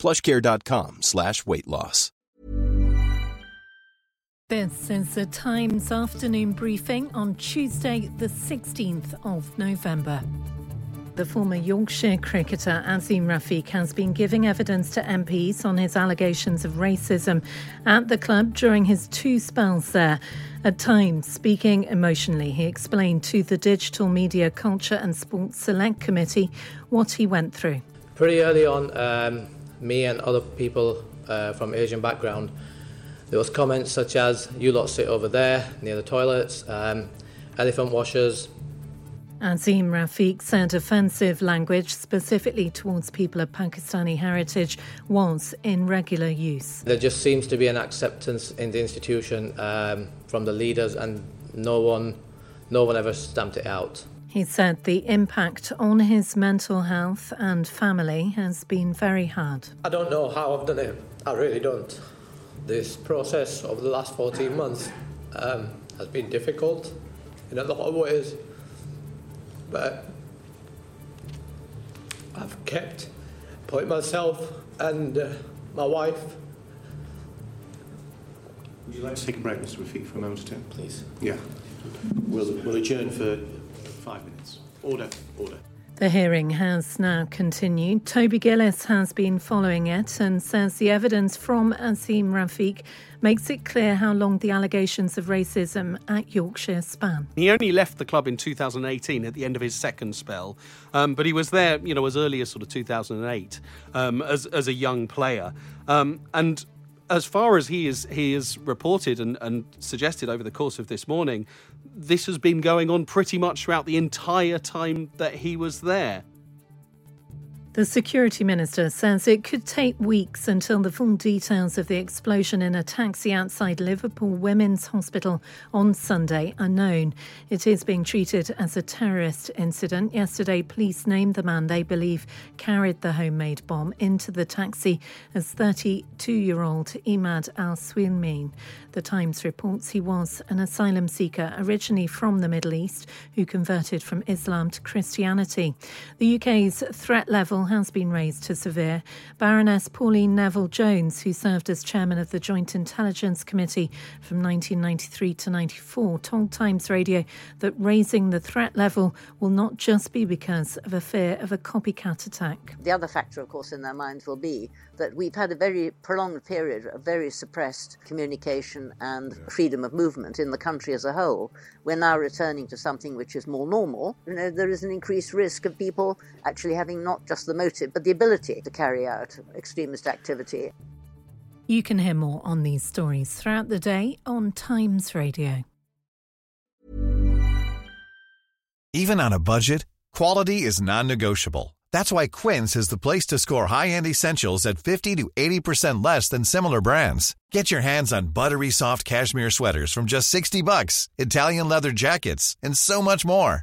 plushcare.com slash weight loss. This is the Times afternoon briefing on Tuesday, the 16th of November. The former Yorkshire cricketer Azeem Rafiq has been giving evidence to MPs on his allegations of racism at the club during his two spells there. At times, speaking emotionally, he explained to the Digital Media Culture and Sports Select Committee what he went through. Pretty early on, um, me and other people uh, from Asian background, there was comments such as, you lot sit over there near the toilets, um, elephant washers, Azeem Rafiq said offensive language, specifically towards people of Pakistani heritage, was in regular use. There just seems to be an acceptance in the institution um, from the leaders, and no one, no one ever stamped it out. He said the impact on his mental health and family has been very hard. I don't know how I've done it. I really don't. This process over the last 14 months um, has been difficult in a lot of ways but I've kept putting myself and uh, my wife. Would you like to take a break, Mr. Rafiq, for a moment or two? Please. Yeah. We'll, we'll adjourn for five minutes. Order, order. The hearing has now continued. Toby Gillis has been following it and says the evidence from Azeem Rafiq makes it clear how long the allegations of racism at Yorkshire span. He only left the club in 2018 at the end of his second spell, um, but he was there, you know, as early as sort of 2008 um, as, as a young player. Um, and as far as he is he is reported and, and suggested over the course of this morning, this has been going on pretty much throughout the entire time that he was there. The security minister says it could take weeks until the full details of the explosion in a taxi outside Liverpool Women's Hospital on Sunday are known. It is being treated as a terrorist incident. Yesterday, police named the man they believe carried the homemade bomb into the taxi as 32 year old Emad Al Swealmeen. The Times reports he was an asylum seeker originally from the Middle East who converted from Islam to Christianity. The UK's threat level has been raised to severe. Baroness Pauline Neville Jones, who served as chairman of the Joint Intelligence Committee from 1993 to 94, told Times Radio that raising the threat level will not just be because of a fear of a copycat attack. The other factor, of course, in their minds will be that we've had a very prolonged period of very suppressed communication and freedom of movement in the country as a whole. We're now returning to something which is more normal. You know, there is an increased risk of people actually having not just the motive, but the ability to carry out extremist activity. You can hear more on these stories throughout the day on Times Radio. Even on a budget, quality is non negotiable. That's why Quince is the place to score high end essentials at 50 to 80% less than similar brands. Get your hands on buttery soft cashmere sweaters from just 60 bucks, Italian leather jackets, and so much more.